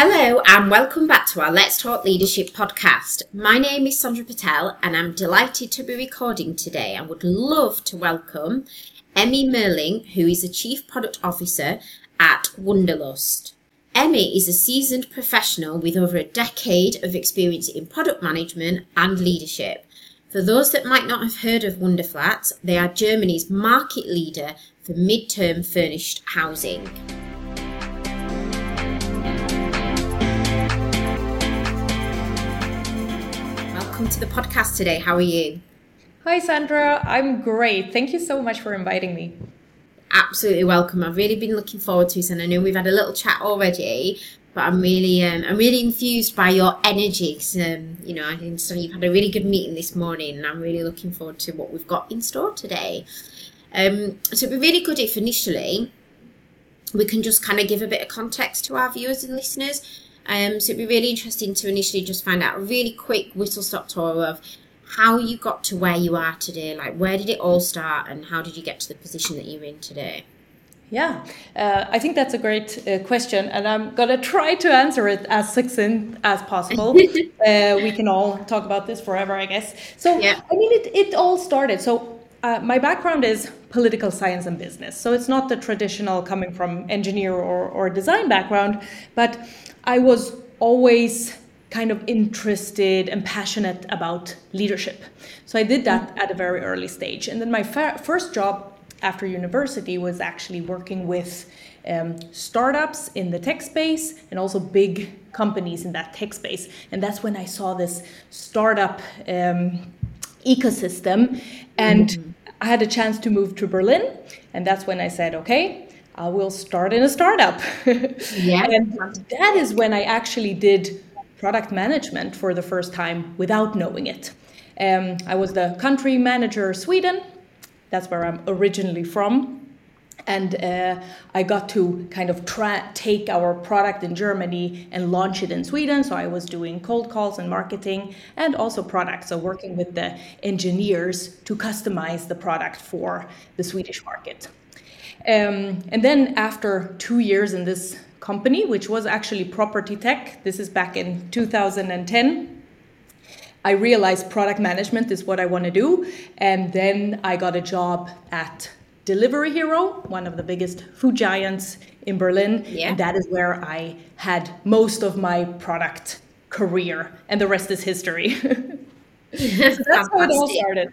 Hello, and welcome back to our Let's Talk Leadership podcast. My name is Sandra Patel, and I'm delighted to be recording today. I would love to welcome Emmi Meurling, who is the Chief Product Officer at Wunderflats. Emmi is a seasoned professional with over a decade of experience in product management and leadership. For those that might not have heard of Wunderflat, they are Germany's market leader for mid-term furnished housing. Welcome to the podcast today. How are you? Hi, Sandra. I'm great. Thank you so much for inviting me. Absolutely welcome. I've really been looking forward to it, and I know we've had a little chat already. But I'm really, um, I'm really infused by your energy. Um, you know, I understand you've had a really good meeting this morning, and I'm really looking forward to what we've got in store today. Um, so it'd be really good if initially we can just kind of give a bit of context to our viewers and listeners um, so it'd be really interesting to initially just find out a really quick whistle stop tour of how you got to where you are today. Like, where did it all start, and how did you get to the position that you're in today? Yeah, uh, I think that's a great uh, question, and I'm gonna try to answer it as succinct as possible. uh, we can all talk about this forever, I guess. So, yeah. I mean, it, it all started. So, uh, my background is political science and business. So, it's not the traditional coming from engineer or, or design background, but I was always kind of interested and passionate about leadership. So I did that at a very early stage. And then my fa- first job after university was actually working with um, startups in the tech space and also big companies in that tech space. And that's when I saw this startup um, ecosystem. And mm-hmm. I had a chance to move to Berlin. And that's when I said, okay, I will start in a startup. Yeah. and that is when I actually did product management for the first time without knowing it. Um, I was the country manager Sweden. That's where I'm originally from. And uh, I got to kind of tra- take our product in Germany and launch it in Sweden. So I was doing cold calls and marketing and also product. So working with the engineers to customize the product for the Swedish market. Um, and then after two years in this company, which was actually Property Tech, this is back in 2010. I realized product management is what I want to do. And then I got a job at Delivery Hero, one of the biggest food giants in Berlin. Yeah. And that is where I had most of my product career. And the rest is history. so that's how it all started.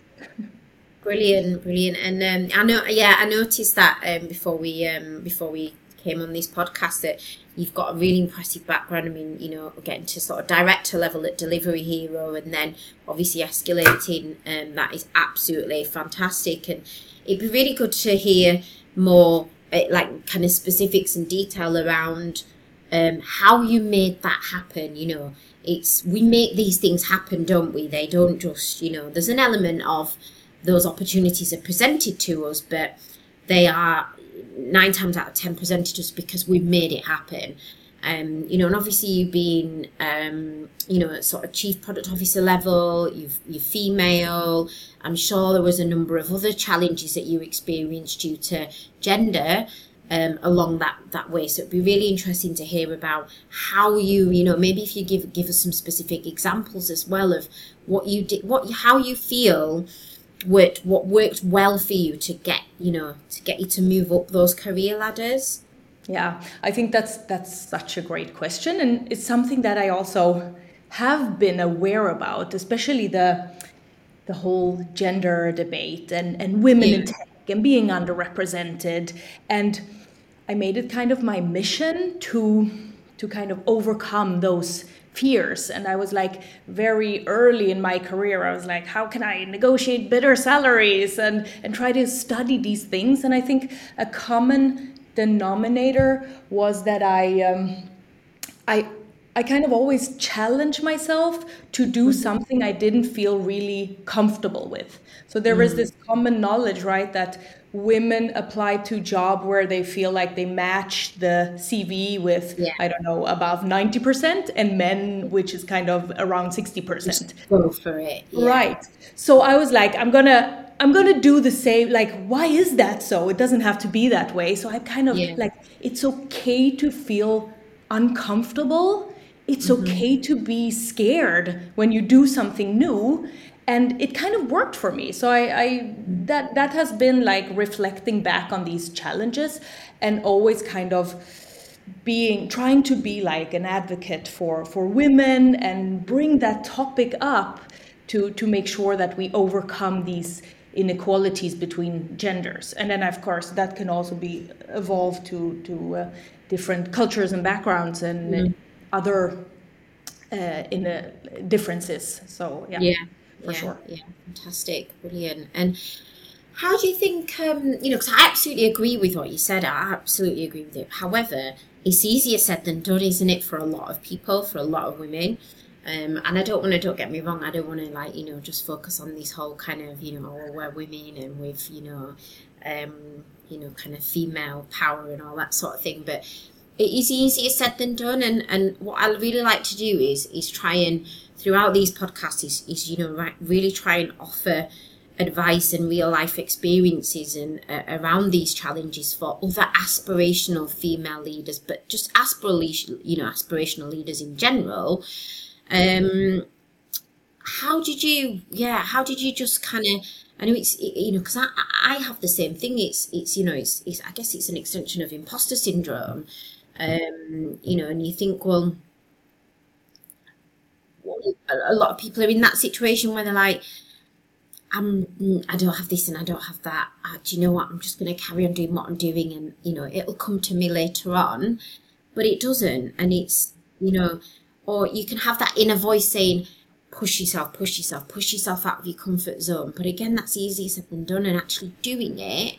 Brilliant, brilliant. And um, I know, yeah, I noticed that um, before we um, before we came on this podcast that you've got a really impressive background. I mean, you know, getting to sort of director level at Delivery Hero, and then obviously escalating. Um, that is absolutely fantastic, and it'd be really good to hear more, uh, like kind of specifics and detail around um, how you made that happen. You know, it's we make these things happen, don't we? They don't just, you know, there's an element of those opportunities are presented to us, but they are nine times out of ten presented us because we've made it happen. Um, you know, and obviously you being, um, you know, sort of chief product officer level, you've, you're female. I'm sure there was a number of other challenges that you experienced due to gender um, along that, that way. So it'd be really interesting to hear about how you, you know, maybe if you give give us some specific examples as well of what you did, what how you feel worked what worked well for you to get you know to get you to move up those career ladders yeah i think that's that's such a great question and it's something that i also have been aware about especially the the whole gender debate and and women yeah. in tech and being underrepresented and i made it kind of my mission to to kind of overcome those fears and i was like very early in my career i was like how can i negotiate better salaries and and try to study these things? And i think a common denominator was that i um, i I kind of always challenge myself to do mm-hmm. something I didn't feel really comfortable with. So there is mm. this common knowledge, right, that women apply to job where they feel like they match the CV with yeah. I don't know above 90% and men which is kind of around 60%. Go for it. Yeah. Right. So I was like I'm going to I'm going to do the same like why is that so? It doesn't have to be that way. So I kind of yeah. like it's okay to feel uncomfortable it's mm-hmm. okay to be scared when you do something new and it kind of worked for me so I, I, that that has been like reflecting back on these challenges and always kind of being trying to be like an advocate for for women and bring that topic up to to make sure that we overcome these inequalities between genders and then of course that can also be evolved to to uh, different cultures and backgrounds and mm. Other uh, in the differences. So yeah. Yeah. For yeah, sure. yeah. Fantastic. Brilliant. And how do you think um, you know because i absolutely agree with what you said. I absolutely agree with it. However it's easier said than done isn't it for a lot of people for a lot of women? Um, and I don't want to, don't get me wrong, I don't want to like, you know, just focus on this whole kind of, you know, oh, we're women and with, you know, um, you know, kind of female power and all that sort of thing. But it is easier said than done. And, and what I really like to do is, is try and throughout these podcasts is, is you know, really try and offer advice and real life experiences and uh, around these challenges for other aspirational female leaders, but just aspirational, you know, aspirational leaders in general um, how did you? Yeah, how did you just kind of? I know it's you know because I I have the same thing. It's it's you know it's, it's I guess it's an extension of imposter syndrome. Um, you know, and you think well, a lot of people are in that situation where they're like, I'm I don't have this and I don't have that. Uh, do you know what? I'm just going to carry on doing what I'm doing, and you know it'll come to me later on, but it doesn't, and it's you know or you can have that inner voice saying, push yourself, push yourself, push yourself out of your comfort zone. But again, that's easier said than done. And actually doing it,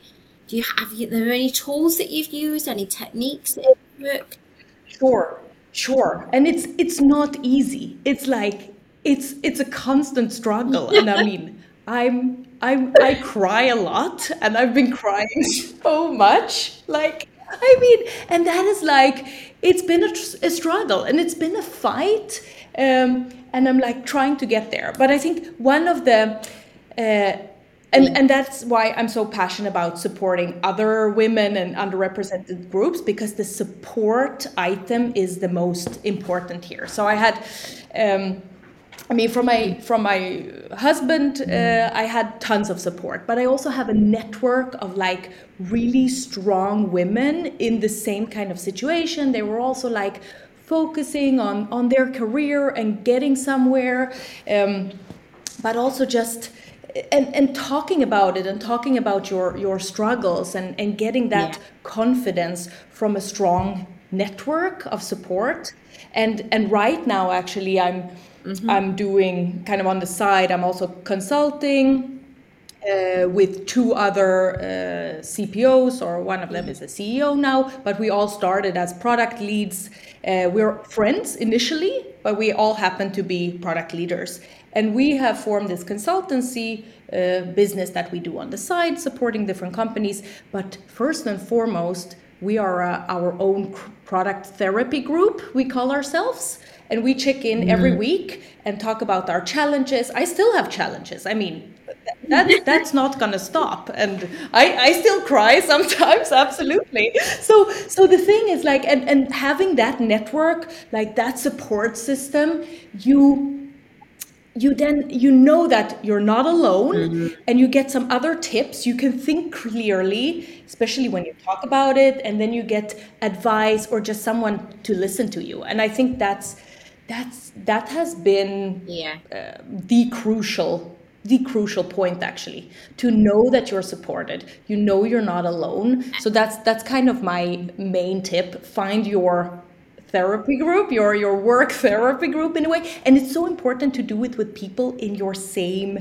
do you have you, there any tools that you've used, any techniques that work? Sure, sure. And it's it's not easy. It's like it's it's a constant struggle. and I mean, I'm I'm I cry a lot, and I've been crying so much. Like I mean, and that is like, it's been a, a struggle and it's been a fight. Um, and I'm like trying to get there. But I think one of the, uh, and, and that's why I'm so passionate about supporting other women and underrepresented groups because the support item is the most important here. So I had, um, I mean, from my from my husband, uh, I had tons of support, but I also have a network of like really strong women in the same kind of situation. They were also like focusing on on their career and getting somewhere, um, but also just and and talking about it and talking about your your struggles and and getting that yeah. confidence from a strong network of support. And and right now, actually, I'm Mm-hmm. I'm doing kind of on the side, I'm also consulting uh, with two other uh, CPOs, or one of them is a CEO now, but we all started as product leads. Uh, we're friends initially, but we all happen to be product leaders. And we have formed this consultancy uh, business that we do on the side, supporting different companies. But first and foremost, we are uh, our own product therapy group, we call ourselves and we check in mm. every week and talk about our challenges. I still have challenges. I mean, that that's not gonna stop, and I I still cry sometimes. Absolutely. So so the thing is like, and and having that network, like that support system, you you then you know that you're not alone mm-hmm. and you get some other tips. You can think clearly especially when you talk about it and then you get advice or just someone to listen to you. And i think that's that's that has been yeah. uh, the crucial the crucial point actually to know that you're supported. You know you're not alone. So that's that's kind of my main tip. Find your therapy group your your work therapy group in a way. And it's so important to do it with people in your same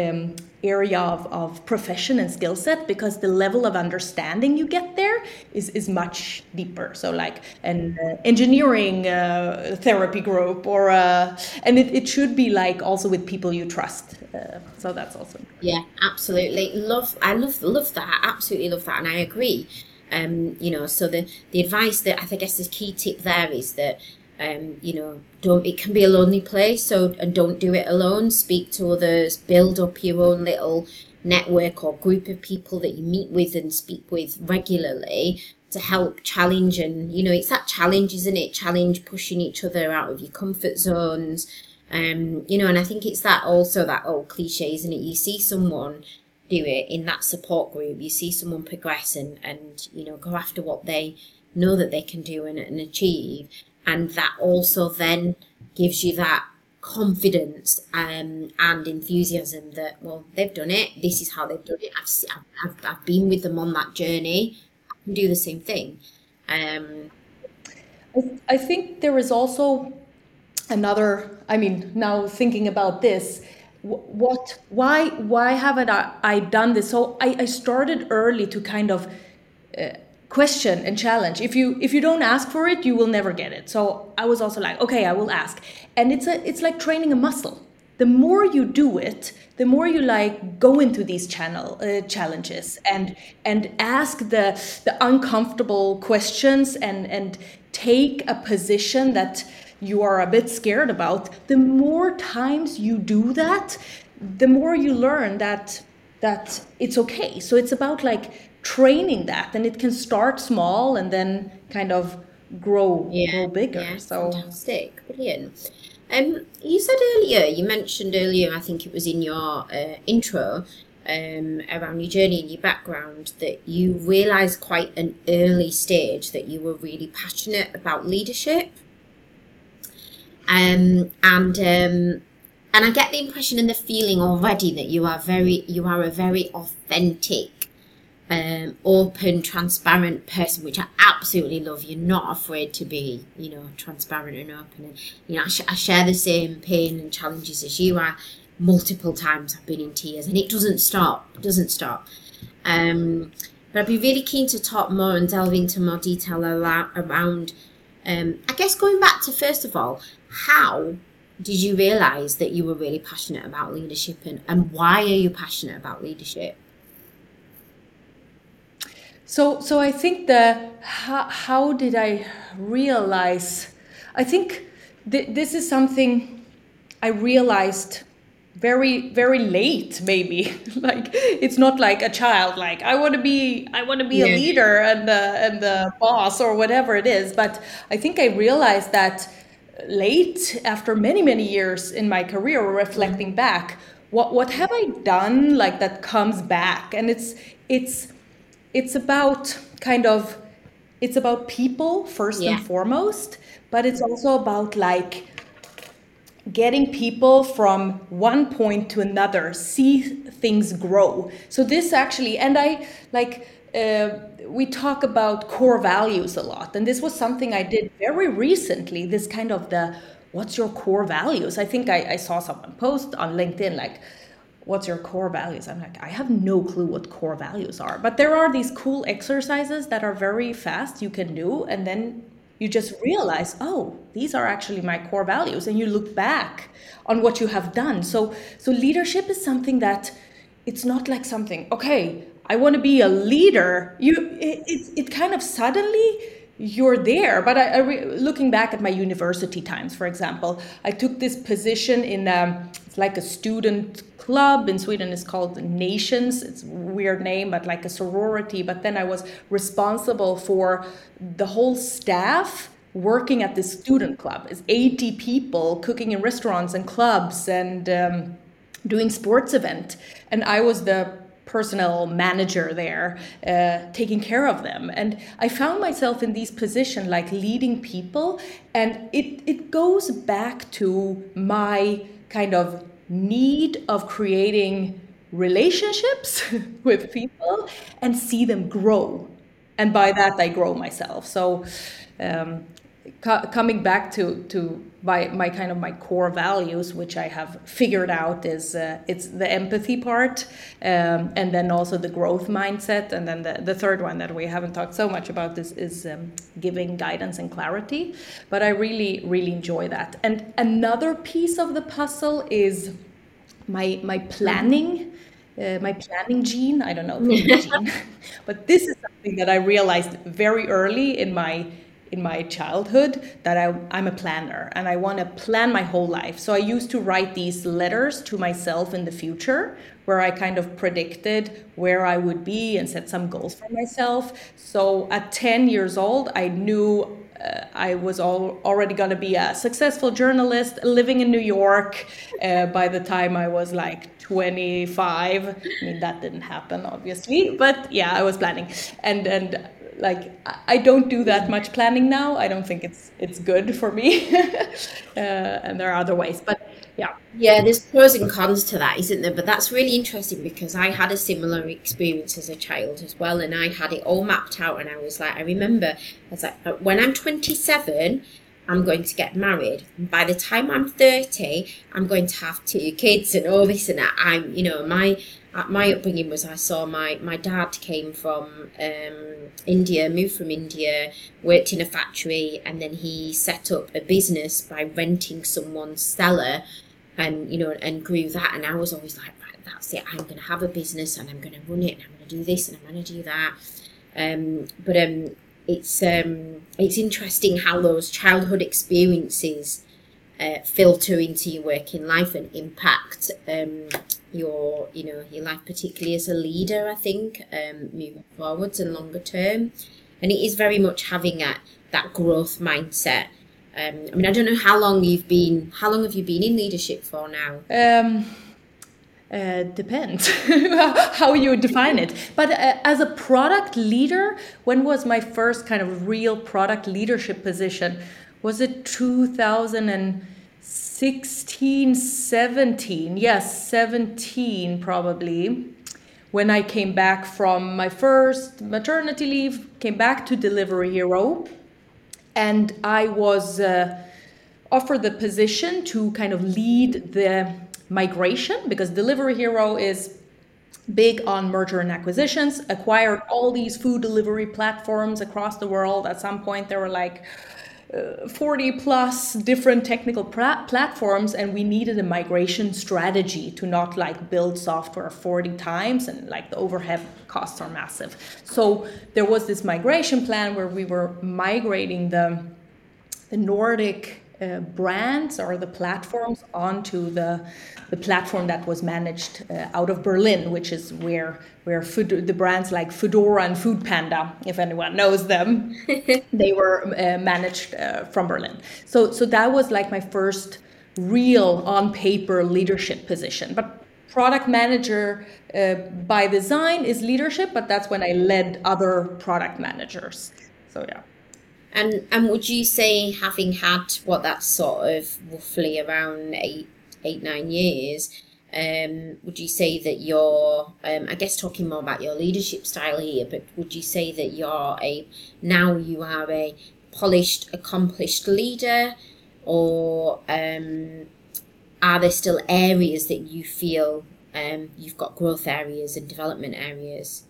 um, area of, of profession and skill set because the level of understanding you get there is, is much deeper. So like an uh, engineering uh, therapy group or uh, and it, it should be like also with people you trust. Uh, so that's also yeah absolutely. Love i love love that. Absolutely love that. And i agree um, you know, so the, the advice that I guess the key tip there is that um, you know, don't it can be a lonely place. So and don't do it alone. Speak to others. Build up your own little network or group of people that you meet with and speak with regularly to help challenge and you know it's that challenge isn't it challenge pushing each other out of your comfort zones um you know and i think it's that also that old cliche isn't it you see someone do it in that support group. You see someone progress and and you know go after what they know that they can do and, and achieve. And that also then gives you that confidence um, and enthusiasm that well they've done it. This is how they've done it. I've, I've, I've been with them on that journey. I can do the same thing. Um, I, I think there is also another i mean now thinking about this what why why haven't i, I done this? So I, I started early to kind of uh, question and challenge. If you if you don't ask for it you will never get it. So i was also like okay i will ask. And it's a it's like training a muscle. The more you do it the more you like go into these channel uh, challenges and and ask the the uncomfortable questions and and take a position that you are a bit scared about the more times you do that the more you learn that that it's okay. So it's about like training that and it can start small and then kind of grow yeah, grow bigger. Yeah, so fantastic. Brilliant. Um you said earlier you mentioned earlier i think it was in your uh, intro um, around your journey and your background that you realized quite an early stage that you were really passionate about leadership um, and um, and I get the impression and the feeling already that you are very you are a very authentic um, open, transparent person, which I absolutely love. You're not afraid to be, you know, transparent and open. And, you know, I, sh- I share the same pain and challenges as you are. Multiple times I've been in tears, and it doesn't stop. Doesn't stop. Um, but I'd be really keen to talk more and delve into more detail around. Um, I guess going back to first of all, how did you realise that you were really passionate about leadership, and, and why are you passionate about leadership? So, so I think the how, how did I realize? I think th- this is something I realized very very late maybe like it's not like a child like i want to be i want to be yeah. a leader and the and the boss or whatever it is but i think i realized that late after many many years in my career reflecting back what what have i done like that comes back and it's it's it's about kind of it's about people first yeah. and foremost but it's also about like getting people from one point to another see things grow so this actually and i like uh, we talk about core values a lot and this was something i did very recently this kind of the what's your core values? I think i, I saw someone post on linkedin like what's your core values? I'm like i have no clue what core values are. But there are these cool exercises that are very fast you can do and then you just realize oh these are actually my core values and you look back on what you have done. So so leadership is something that it's not like something okay i want to be a leader you it, it, it kind of suddenly you're there but I, I re, looking back at my university times for example i took this position in um, it's like a student club in Sweden is called Nations. It's a weird name, but like a sorority. But then I was responsible for the whole staff working at this student club. It's 80 people cooking in restaurants and clubs and um, doing sports event. And I was the personnel manager there, uh, taking care of them. And I found myself in these positions, like leading people. And it, it goes back to my kind of need of creating relationships with people and see them grow. And by that, I grow myself. So, um, coming back to to my my kind of my core values, which I have figured out is uh, it's the empathy part, um, and then also the growth mindset, and then the, the third one that we haven't talked so much about is is um, giving guidance and clarity. But I really really enjoy that. And another piece of the puzzle is my my planning. Uh, my planning gene. I don't know, gene, but this is something that I realized very early in my in my childhood that I, I'm a planner and I want to plan my whole life. So I used to write these letters to myself in the future where I kind of predicted where I would be and set some goals for myself. So at 10 years old, I knew uh, I was all, already going to be a successful journalist living in New York uh, by the time I was like 25. I mean, that didn't happen, obviously, but yeah, I was planning. And, and like I don't do that much planning now. I don't think it's it's good for me, uh, and there are other ways. But yeah, yeah, there's pros and cons to that, isn't there? But that's really interesting because I had a similar experience as a child as well, and I had it all mapped out. And I was like, I remember, I was like, when I'm 27. I'm going to get married. And by the time I'm 30, I'm going to have two kids and all this and that. I'm, you know, my my upbringing was I saw my my dad came from um, India, moved from India, worked in a factory, and then he set up a business by renting someone's cellar, and you know, and grew that. And I was always like, right, that's it. I'm going to have a business, and I'm going to run it, and I'm going to do this, and I'm going to do that. Um, but um, it's um, it's interesting how those childhood experiences uh, filter into your working life and impact um, your you know your life particularly as a leader i think um, moving forwards and longer term. And it is very much having that that growth mindset. Um, i mean i don't know how long you've been how long have you been in leadership for now? Um, uh, depends how you define it. But uh, as a product leader when was my first kind of real product leadership position? Was it 2000 and 16, 17, yes, 17 probably, when I came back from my first maternity leave, came back to Delivery Hero, and I was uh, offered the position to kind of lead the migration because Delivery Hero is big on merger and acquisitions, acquired all these food delivery platforms across the world. At some point, there were like uh, 40 plus different technical platforms and we needed a migration strategy to not like build software 40 times and like the overhead costs are massive. So there was this migration plan where we were migrating the the nordic uh, brands or the platforms onto the the platform that was managed uh, out of Berlin, which is where where food, the brands like Foodora and Food Panda, if anyone knows them, they were uh, managed uh, from Berlin. So so that was like my first real on paper leadership position, but. Product manager uh, by design is leadership, but that's when I led other product managers. So yeah. And and would you say having had what that's sort of roughly around eight eight nine years, um, would you say that you're um, I guess talking more about your leadership style here, but would you say that you're a now you are a polished, accomplished leader, or um, are there still areas that you feel um, you've got growth areas and development areas?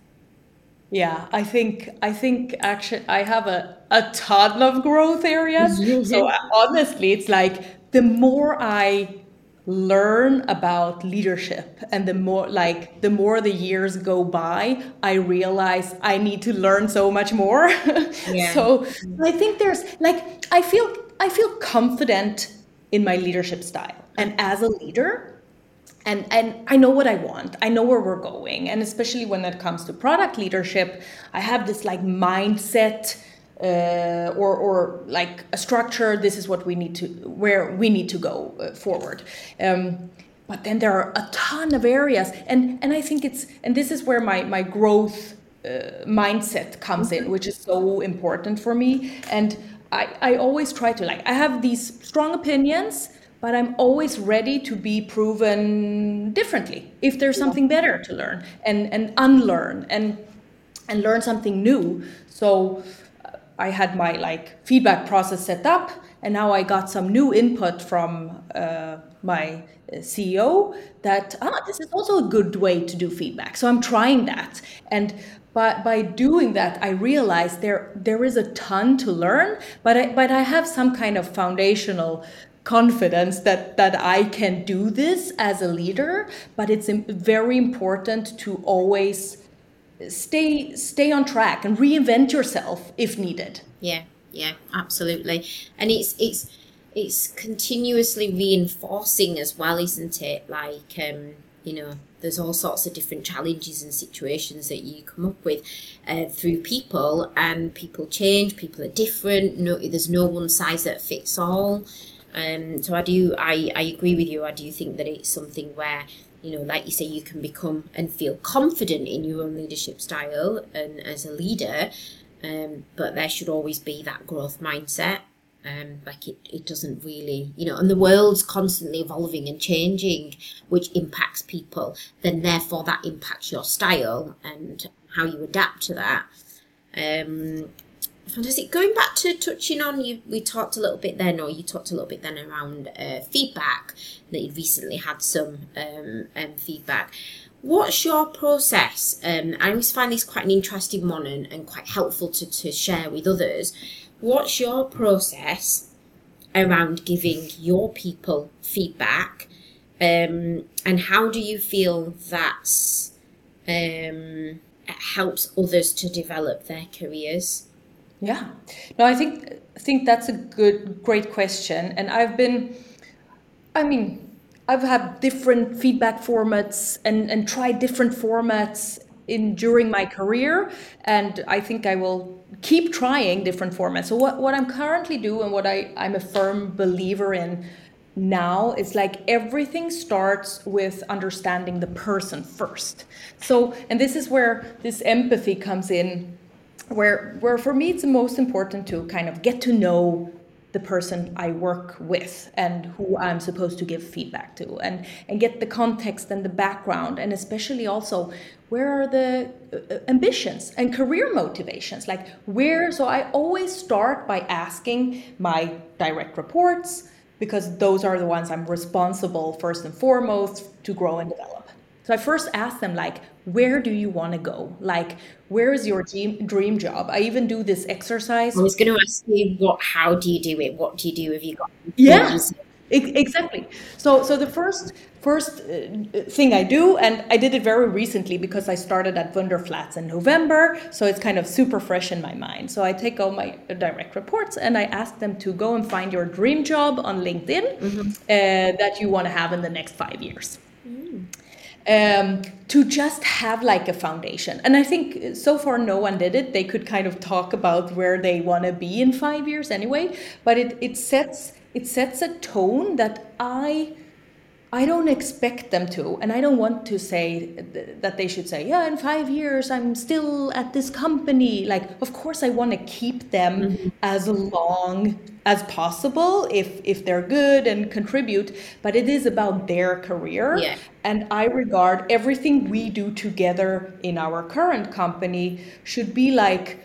Yeah, I think I think actually I have a, a ton of growth areas. so honestly, it's like the more I learn about leadership and the more like the more the years go by i realize i need to learn so much more yeah. so i think there's like i feel i feel confident in my leadership style and as a leader and and I know what I want. I know where we're going, and especially when it comes to product leadership, I have this like mindset uh, or or like a structure. This is what we need to where we need to go uh, forward. Um, but then there are a ton of areas, and and I think it's and this is where my my growth uh, mindset comes in, which is so important for me. And I I always try to like I have these strong opinions but I'm always ready to be proven differently if there's something better to learn and, and unlearn and and learn something new. So uh, I had my like feedback process set up, and now I got some new input from uh, my uh, CEO that ah this is also a good way to do feedback. So I'm trying that, and by, by doing that, I realized there there is a ton to learn, but I, but I have some kind of foundational confidence that that I can do this as a leader, but it's very important to always stay stay on track and reinvent yourself if needed. Yeah. yeah, absolutely. And it's it's it's continuously reinforcing as well, isn't it? Like um, you know, there's all sorts of different challenges and situations that you come up with uh, through people, and people change. People are different. No, there's no one size that fits all. Um, so I do, I, I agree with you. I do think that it's something where you know, like you say, you can become and feel confident in your own leadership style and as a leader. Um, but there should always be that growth mindset. Um, like it, it doesn't really, you know, and the world's constantly evolving and changing, which impacts people. Then, therefore, that impacts your style and how you adapt to that. Um, Fantastic. Going back to touching on you, we talked a little bit then, or you talked a little bit then around uh, feedback that you'd recently had some um, um, feedback. What's your process? Um, I always find this quite an interesting one and, and quite helpful to, to share with others. What's your process around giving your people feedback? Um, and how do you feel that um, helps others to develop their careers? Yeah, no, I think I think that's a good, great question, and I've been, I mean, I've had different feedback formats and and tried different formats in during my career, and I think I will keep trying different formats. So what what I'm currently doing, and what I I'm a firm believer in now is like everything starts with understanding the person first. So, and this is where this empathy comes in where where for me it's most important to kind of get to know the person I work with and who I'm supposed to give feedback to and and get the context and the background and especially also where are the uh, ambitions and career motivations like where so I always start by asking my direct reports because those are the ones I'm responsible first and foremost to grow and develop. So I first ask them like where do you want to go? Like, where is your dream, dream job? I even do this exercise. I was going to ask you, what? How do you do it? What do you do? Have you got? Yeah, exactly. So, so the first first uh, thing I do, and I did it very recently because I started at Wunderflats in November, so it's kind of super fresh in my mind. So I take all my direct reports and I ask them to go and find your dream job on LinkedIn mm-hmm. uh, that you want to have in the next five years. Um, to just have like a foundation. And I think so far no one did it. They could kind of talk about where they want to be in five years anyway, but it, it sets it sets a tone that I I don't expect them to, and I don't want to say that they should say, yeah, in five years I'm still at this company. Like, of course, I want to keep them mm-hmm. as long as possible if if they're good and contribute. But it is about their career, yeah. And I regard everything we do together in our current company should be like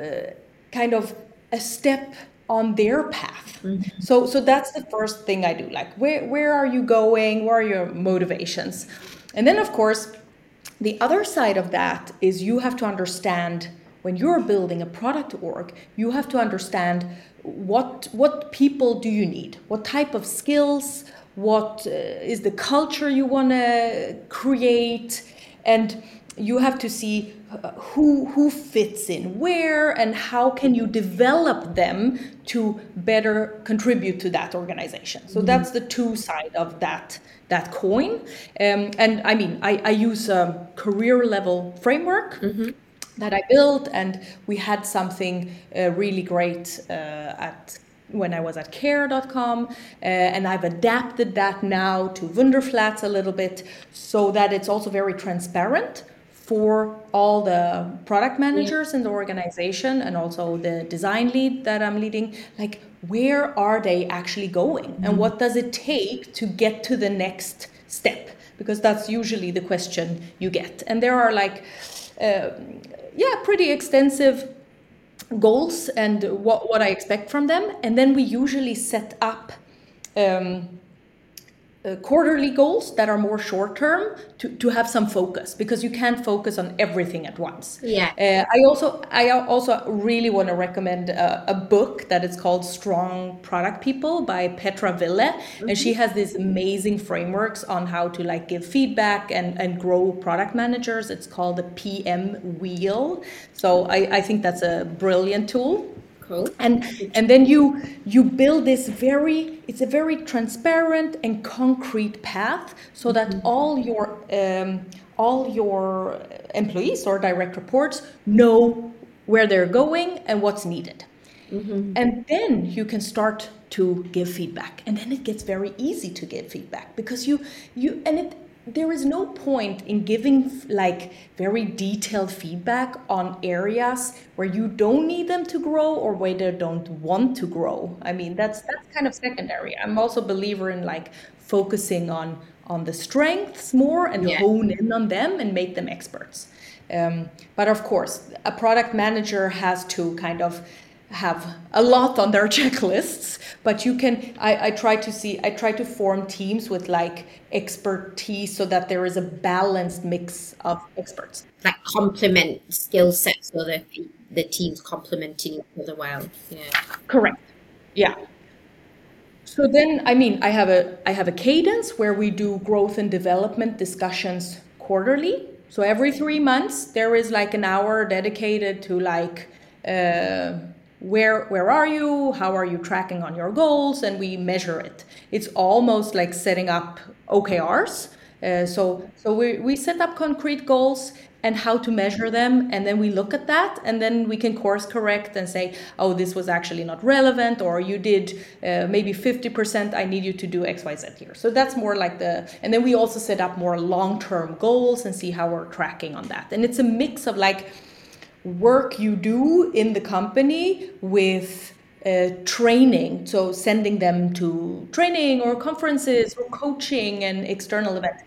uh, kind of a step on their path. Mm-hmm. So so that's the first thing I do. Like where where are you going? Where are your motivations? And then of course, the other side of that is you have to understand when you're building a product org, you have to understand what what people do you need? What type of skills? What uh, is the culture you want to create? And you have to see who who fits in where and how can you develop them to better contribute to that organization so mm-hmm. that's the two side of that that coin um, and i mean i, I use a career level framework mm-hmm. that i built and we had something uh, really great uh, at when I was at care.com, uh, and I've adapted that now to Wunderflats a little bit so that it's also very transparent for all the product managers yeah. in the organization and also the design lead that I'm leading, like where are they actually going mm-hmm. and what does it take to get to the next step? Because that's usually the question you get. And there are like, uh, yeah, pretty extensive goals and what, what I expect from them. And then we usually set up um, uh, quarterly goals that are more short term to, to have some focus because you can't focus on everything at once. Yeah. Uh, I also I also really want to recommend a, a, book that is called Strong Product People by Petra Wille mm-hmm. and she has these amazing frameworks on how to like give feedback and and grow product managers. It's called the PM Wheel. So I I think that's a brilliant tool. Cool. And and then you you build this very it's a very transparent and concrete path so that mm-hmm. all your um, all your employees or direct reports know where they're going and what's needed. Mm-hmm. And then you can start to give feedback. And then it gets very easy to give feedback because you you and it there is no point in giving like very detailed feedback on areas where you don't need them to grow or where they don't want to grow. I mean that's that's kind of secondary. I'm also a believer in like focusing on on the strengths more and yeah. hone in on them and make them experts. Um, but of course a product manager has to kind of have a lot on their checklists but you can I, I try to see i try to form teams with like expertise so that there is a balanced mix of experts. Like complement skill sets so that the teams complementing each other well yeah. Correct. Yeah. So then i mean i have a i have a cadence where we do growth and development discussions quarterly. So every three months there is like an hour dedicated to like uh, where where are you? How are you tracking on your goals? And we measure it. It's almost like setting up okrs uh, so so we, we set up concrete goals and how to measure them and then we look at that and then we can course correct and say oh this was actually not relevant or you did uh, maybe 50% i need you to do xyz here. So that's more like the and then we also set up more long-term goals and see how we're tracking on that. And it's a mix of like work you do in the company with uh, training, so sending them to training or conferences or coaching and external events.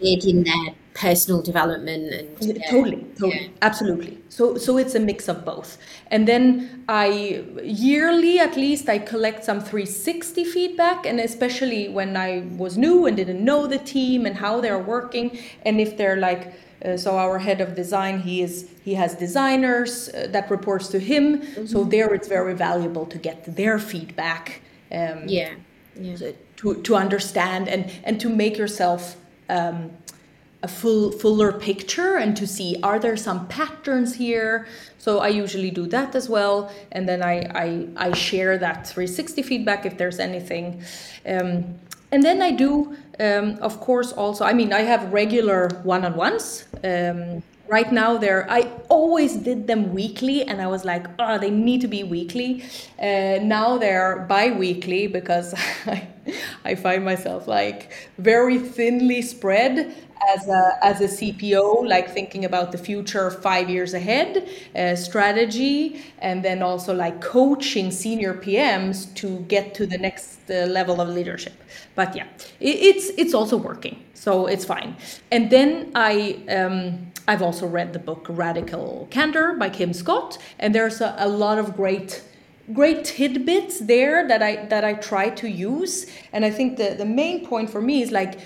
In their personal development and yeah, totally, totally, yeah. absolutely. So, so it's a mix of both. And then I yearly, at least, I collect some 360 feedback, and especially when I was new and didn't know the team and how they're working, and if they're like uh, so our head of design, he is he has designers uh, that reports to him. Mm-hmm. So there, it's very valuable to get their feedback. Um, yeah. yeah. To to understand and and to make yourself. Um, a full fuller picture and to see are there some patterns here so i usually do that as well and then i i, I share that 360 feedback if there's anything um, and then I do, um, of course, also. I mean, I have regular one-on-ones. Um, right now, they're. I always did them weekly, and I was like, oh, they need to be weekly. Uh, now they're bi-weekly because I, I find myself like very thinly spread as a, as a CPO, like thinking about the future five years ahead, uh, strategy, and then also like coaching senior PMs to get to the next uh, level of leadership. But yeah, it, it's it's also working, so it's fine. And then I. Um, I've also read the book Radical Candor by Kim Scott, and there's a, a lot of great great tidbits there that I that I try to use. And I think the, the main point for me is like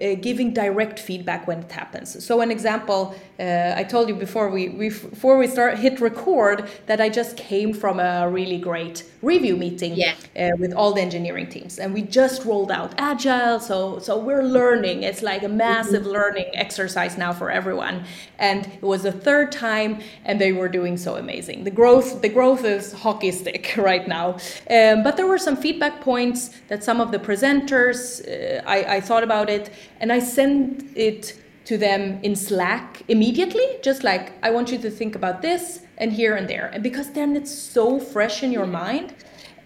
uh, giving direct feedback when it happens. So an example, uh, I told you before we, we before we start hit record that I just came from a really great review meeting yeah. uh, with all the engineering teams, and we just rolled out agile. So so we're learning. It's like a massive mm-hmm. learning exercise now for everyone. And it was the third time, and they were doing so amazing. The growth the growth is hockey stick right now. Um, but there were some feedback points that some of the presenters uh, I, I thought about it and I sent it to them in Slack immediately, just like I want you to think about this and here and there. And because then it's so fresh in your mind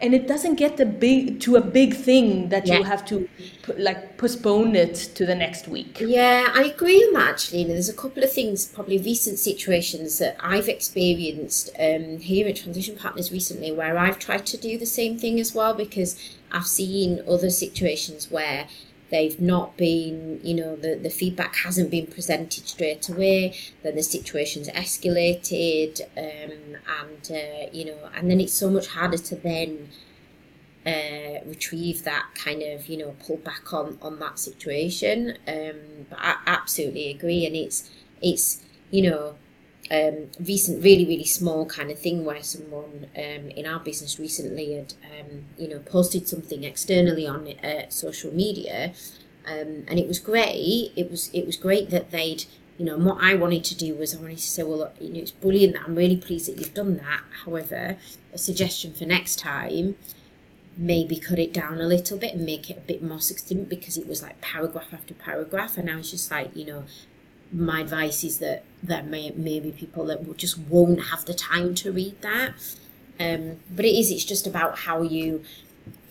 and it doesn't get the big to a big thing that yeah. you have to like postpone it to the next week. Yeah, I agree on that actually. There's a couple of things, probably recent situations that I've experienced um, here at Transition Partners recently where I've tried to do the same thing as well because I've seen other situations where they've not been, you know, the, the feedback hasn't been presented straight away, then the situation's escalated, um, and, uh, you know, and then it's so much harder to then uh, retrieve that kind of, you know, pull back on, on that situation. Um, but I absolutely agree. And it's, it's, you know, um, recent, really, really small kind of thing where someone um, in our business recently had, um, you know, posted something externally on uh, social media, um, and it was great. It was it was great that they'd you know, what I wanted to do was I wanted to say, well, you know, it's brilliant that I'm really pleased that you've done that. However, a suggestion for next time, maybe cut it down a little bit and make it a bit more succinct because it was like paragraph after paragraph, and I was just like, you know, my advice is that there may maybe people that just won't have the time to read that. Um, but it is, it's just about how you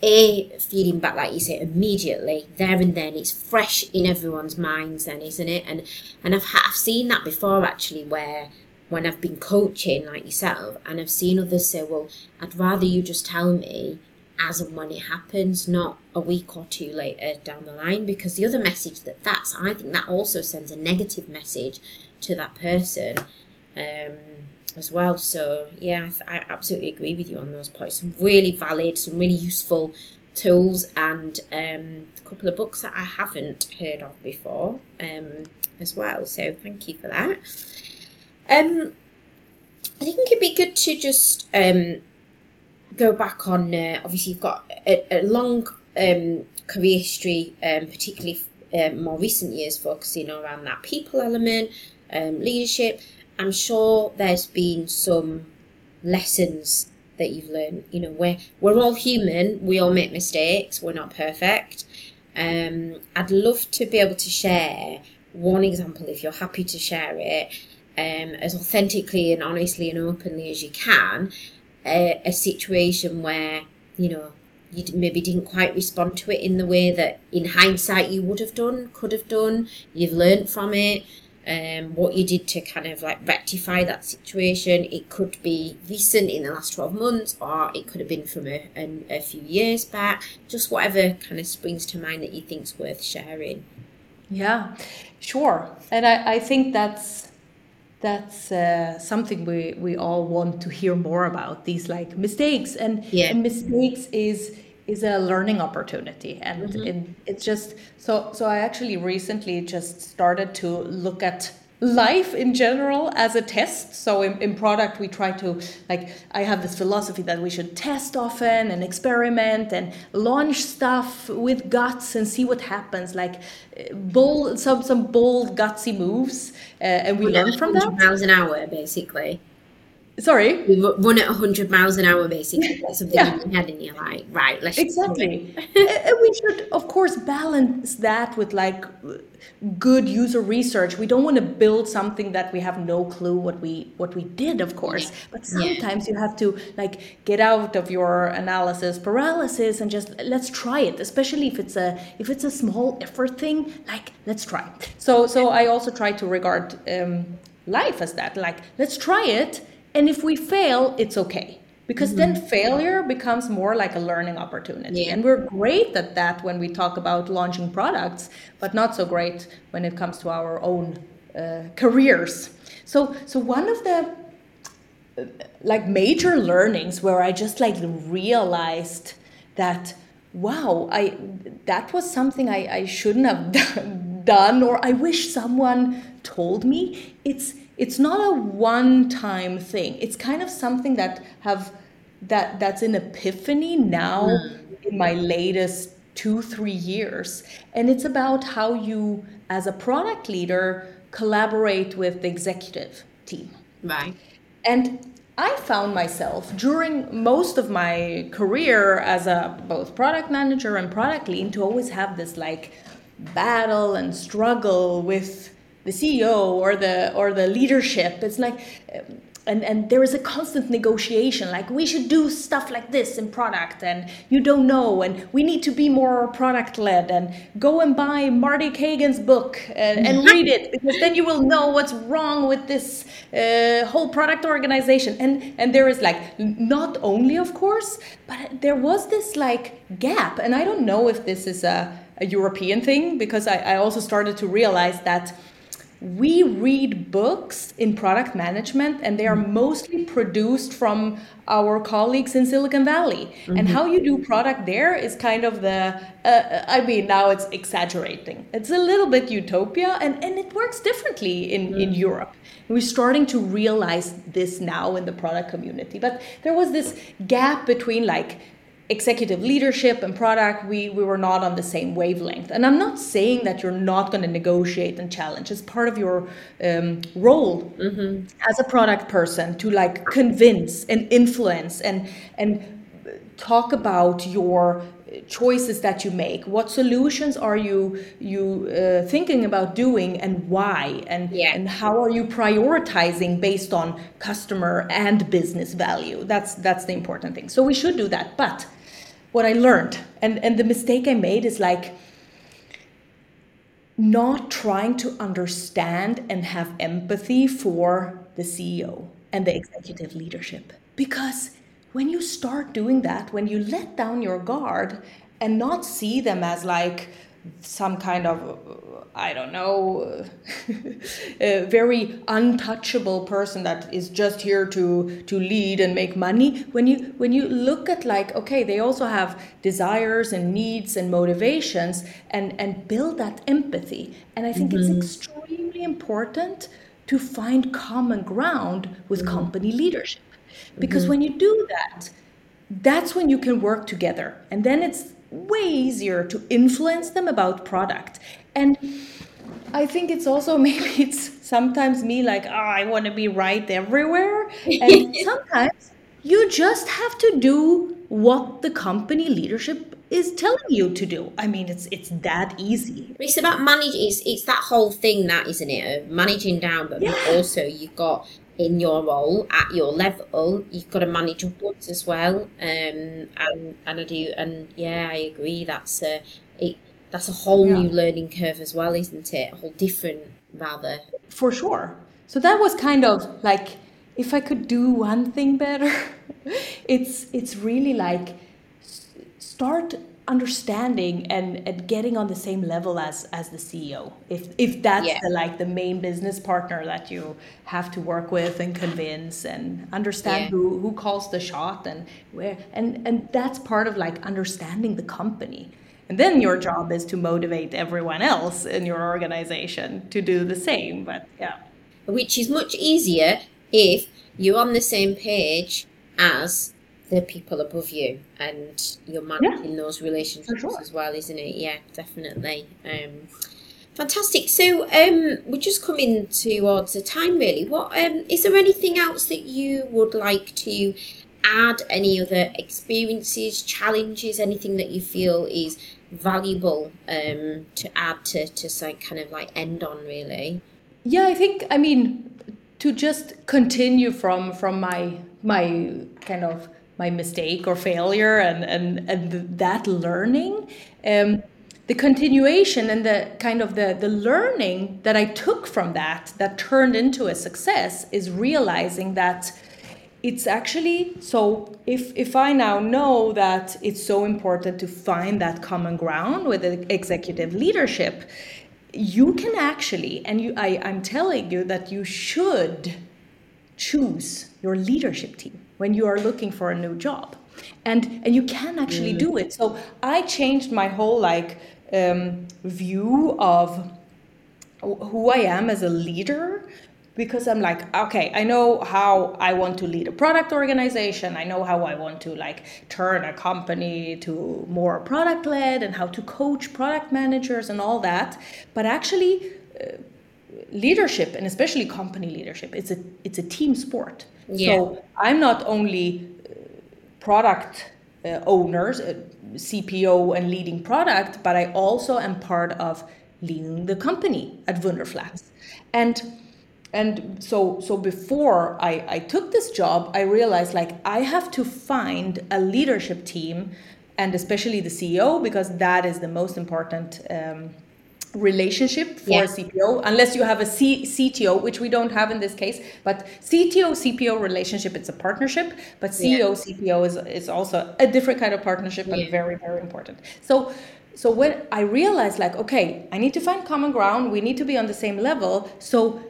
a feeding back like you say immediately there and then it's fresh in everyone's minds then isn't it and and I've, I've seen that before actually where when I've been coaching like yourself and I've seen others say well I'd rather you just tell me as and when it happens not a week or two later down the line because the other message that that's I think that also sends a negative message to that person um, as well. So yeah, I, absolutely agree with you on those points. Some really valid, some really useful tools, and um, a couple of books that I haven't heard of before um, as well. So thank you for that. Um, I think it'd be good to just um, go back on. Uh, obviously, you've got a, a long um, career history, um, particularly um, more recent years, focusing around that people element, um, leadership. I'm sure there's been some lessons that you've learned. You know, we're we're all human. We all make mistakes. We're not perfect. Um, I'd love to be able to share one example, if you're happy to share it, um, as authentically and honestly and openly as you can. A, a situation where you know you maybe didn't quite respond to it in the way that, in hindsight, you would have done, could have done. You've learned from it um, what you did to kind of like rectify that situation. It could be recent in the last 12 months, or it could have been from a, a, a few years back. Just whatever kind of springs to mind that you think's worth sharing. Yeah, sure. And I, I think that's that's uh, something we, we all want to hear more about these like mistakes and, yeah. and mistakes is is a learning opportunity and mm-hmm. it, it's just so so i actually recently just started to look at life in general as a test. So in, in product we try to like i have this philosophy that we should test often and experiment and launch stuff with guts and see what happens. Like bold some some bold gutsy moves uh, and we learn from that. miles an hour basically Sorry, we run at 100 miles an hour basically. Get something yeah. in your head, and you're like, right, let's exactly. we should, of course, balance that with like good user research. We don't want to build something that we have no clue what we what we did, of course. But sometimes yeah. you have to like get out of your analysis paralysis and just let's try it. Especially if it's a if it's a small effort thing, like let's try. So so I also try to regard um, life as that. Like let's try it and if we fail, it's okay because mm-hmm. then failure becomes more like a learning opportunity. Yeah. And we're great at that when we talk about launching products, but not so great when it comes to our own uh, careers. So, so one of the uh, like major learnings where I just like realized that wow, I that was something I, I shouldn't have done or I wish someone told me. It's it's not a one time thing. It's kind of something that have that that's an epiphany now mm. in my latest two three years. And it's about how you as a product leader collaborate with the executive team. Right. And I found myself during most of my career as a both product manager and product lead to always have this like battle and struggle with the CEO or the or the leadership. It's like and and there is a constant negotiation like we should do stuff like this in product and you don't know and we need to be more product led and go and buy marty cagan's book and, and read it because then you will know what's wrong with this uh, whole product organization and and there is like not only of course but there was this like gap and i don't know if this is a, a european thing because I, I also started to realize that we read books in product management and they are mostly produced from our colleagues in silicon valley. Mm-hmm. and how you do product there is kind of the uh, i mean now it's exaggerating. It's a little bit utopia and, and it works differently in, mm-hmm. in europe. We're starting to realize this now in the product community. But there was this gap between like executive leadership and product we we were not on the same wavelength. And i'm not saying that you're not going to negotiate and challenge. It's part of your um, role mm-hmm. as a product person to like convince and influence and and talk about your choices that you make. What solutions are you you uh, thinking about doing and why? And yeah. and how are you prioritizing based on customer and business value? That's that's the important thing. So we should do that. But what i learned. And and the mistake i made is like not trying to understand and have empathy for the ceo and the executive leadership. Because when you start doing that, when you let down your guard and not see them as like some kind of I don't know, a very untouchable person that is just here to to lead and make money. When you when you look at like okay, they also have desires and needs and motivations, and and build that empathy. And I think mm-hmm. it's extremely important to find common ground with mm-hmm. company leadership because mm-hmm. when you do that, that's when you can work together. And then it's way easier to influence them about product. And I think it's also maybe it's sometimes me like, oh, I want to be right everywhere. And sometimes you just have to do what the company leadership is telling you to do. I mean, it's it's that easy. It's about managing. It's, it's that whole thing, that isn't it? Of managing down, but yeah. also you've got in your role at your level, you've got to manage upwards as well. Um, and and I do, and yeah, I agree. That's a it, that's a whole yeah. new learning curve as well, isn't it? A whole different, rather. For sure. So that was kind of like, if I could do one thing better, it's it's really like start understanding and, and getting on the same level as as the CEO if if that's yeah. the like the main business partner that you have to work with and convince and understand yeah. who who calls the shot and where and and that's part of like understanding the company and then your mm-hmm. job is to motivate everyone else in your organization to do the same but yeah which is much easier if you're on the same page as the people above you and you're managing yeah. those relationships sure. as well, isn't it? Yeah, definitely. Um, fantastic. So um, we're just coming towards the time, really. What um, is there anything else that you would like to add? Any other experiences, challenges, anything that you feel is valuable um, to add to to kind of like end on, really? Yeah, I think. I mean, to just continue from from my my kind of my mistake or failure and and, and that learning um, the continuation and the kind of the the learning that I took from that that turned into a success is realizing that it's actually so if if I now know that it's so important to find that common ground with the executive leadership you can actually and you I, I'm telling you that you should choose your leadership team when you are looking for a new job. And and you can actually mm. do it. So i changed my whole like um, view of who i am as a leader because i'm like okay i know how i want to lead a product organization. I know how i want to like turn a company to more product led and how to coach product managers and all that. But actually uh, leadership and especially company leadership it's a it's a team sport yeah. So I'm not only uh, product uh, owners, uh, CPO and leading product, but I also am part of leading the company at Wunderflats. And and so so before I, I took this job, I realized like I have to find a leadership team and especially the CEO because that is the most important um, relationship for yeah. CPO, unless you have a C- CTO, which we don't have in this case. But CTO CPO relationship, it's a partnership. But CEO yeah. CPO is is also a different kind of partnership and yeah. very very important. So. So when I realized like okay, I need to find common ground, we need to be on the same level. So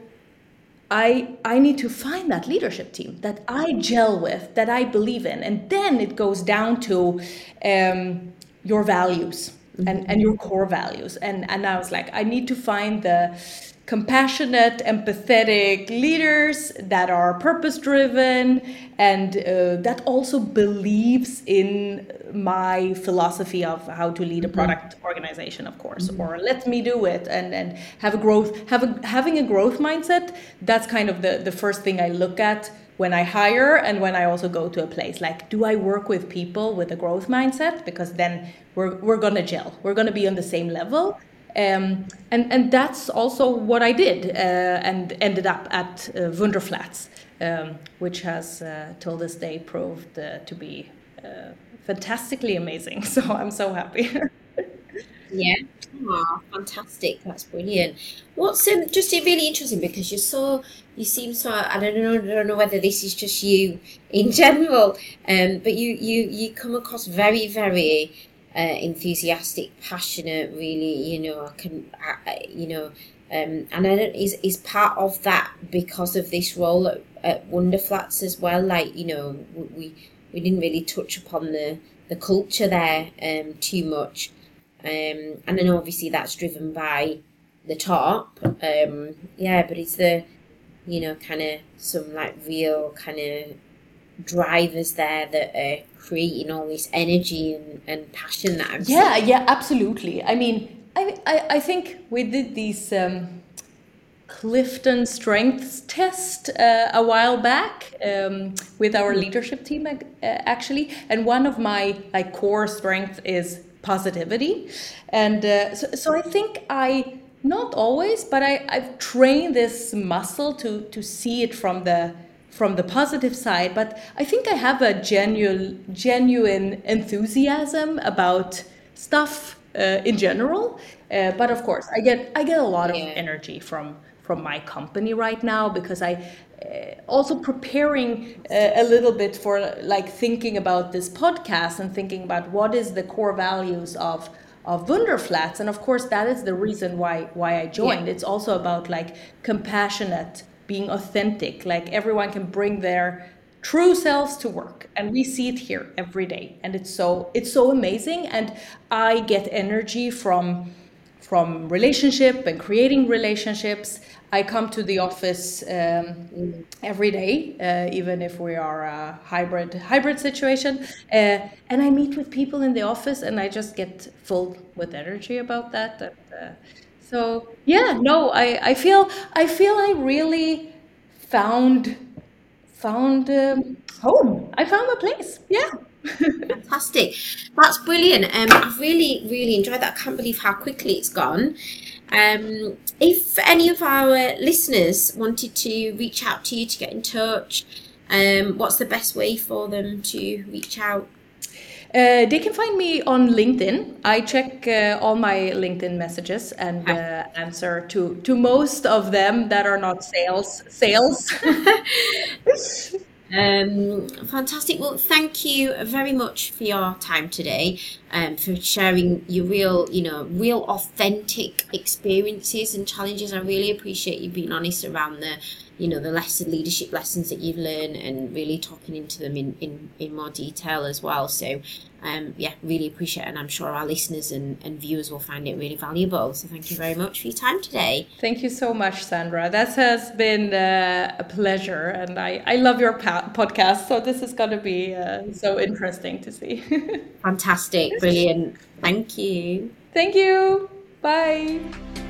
I I need to find that leadership team that I gel with, that I believe in, and then it goes down to um, your values mm-hmm. and, and your core values. And, and I was like, I need to find the, compassionate, empathetic leaders that are purpose driven and uh, that also believes in my philosophy of how to lead a mm-hmm. product organization of course mm-hmm. or let me do it and and have a growth have a having a growth mindset that's kind of the the first thing i look at when I hire and when I also go to a place. Like, do I work with people with a growth mindset? Because then we're, we're gonna gel. We're gonna be on the same level. Um, and and that's also what I did, uh, and ended up at uh, Wunderflats, um, which has uh, till this day proved uh, to be uh, fantastically amazing. So I'm so happy. yeah, oh, fantastic! That's brilliant. What's um, just really interesting because you're so you seem so I don't know I don't know whether this is just you in general, um, but you you you come across very very uh, enthusiastic, passionate. Really, you know, I can, I, you know, um, and I don't, is is part of that because of this role at, at Wunderflats as well. Like, you know, we we didn't really touch upon the the culture there um, too much, um, and then obviously that's driven by the top. Um, yeah, but it's the you know kind of some like real kind of drivers there that are creating all this energy and, and passion that I'm yeah seeing. yeah absolutely I mean I, I, I think we did these um, Clifton Strengths test uh, a while back um, with our leadership team uh, actually and one of my like core strengths is positivity. And uh, so, so I think I not always but I, I've trained this muscle to to see it from the from the positive side, but I think I have a genuine genuine enthusiasm about stuff uh, in general. Uh, but of course, I get I get a lot of energy from from my company right now because I also preparing uh, a little bit for like thinking about this podcast and thinking about what is the core values of of Wunderflats. And of course that is the reason why why I joined. Yeah. It's also about like compassionate being authentic. Like everyone can bring their true selves to work. And we see it here every day. And it's so it's so amazing. And i get energy from from relationship and creating relationships i come to the office um, every day uh, even if we are a hybrid hybrid situation uh, and i meet with people in the office and i just get full with energy about that and, uh, so yeah, no, I, I feel I feel I really found found um, home. I found my place. Yeah. Fantastic. That's brilliant. Um, I've really, really enjoyed that. I can't believe how quickly it's gone. Um, if any of our listeners wanted to reach out to you to get in touch, um, what's the best way for them to reach out? Uh, they can find me on LinkedIn. I check uh, all my LinkedIn messages and uh, answer to to most of them that are not sales sales. um, fantastic. Well, thank you very much for your time today, um, for sharing your real, you know, real authentic experiences and challenges. I really appreciate you being honest around the you know the lesson leadership lessons that you've learned and really talking into them in in, in more detail as well so um yeah really appreciate it and i'm sure our listeners and, and viewers will find it really valuable. So thank you very much for your time today. Thank you so much sandra. That has been uh, a pleasure and i i love your podcast so this is going to be uh, so interesting to see. Fantastic brilliant. Thank you. Thank you. Bye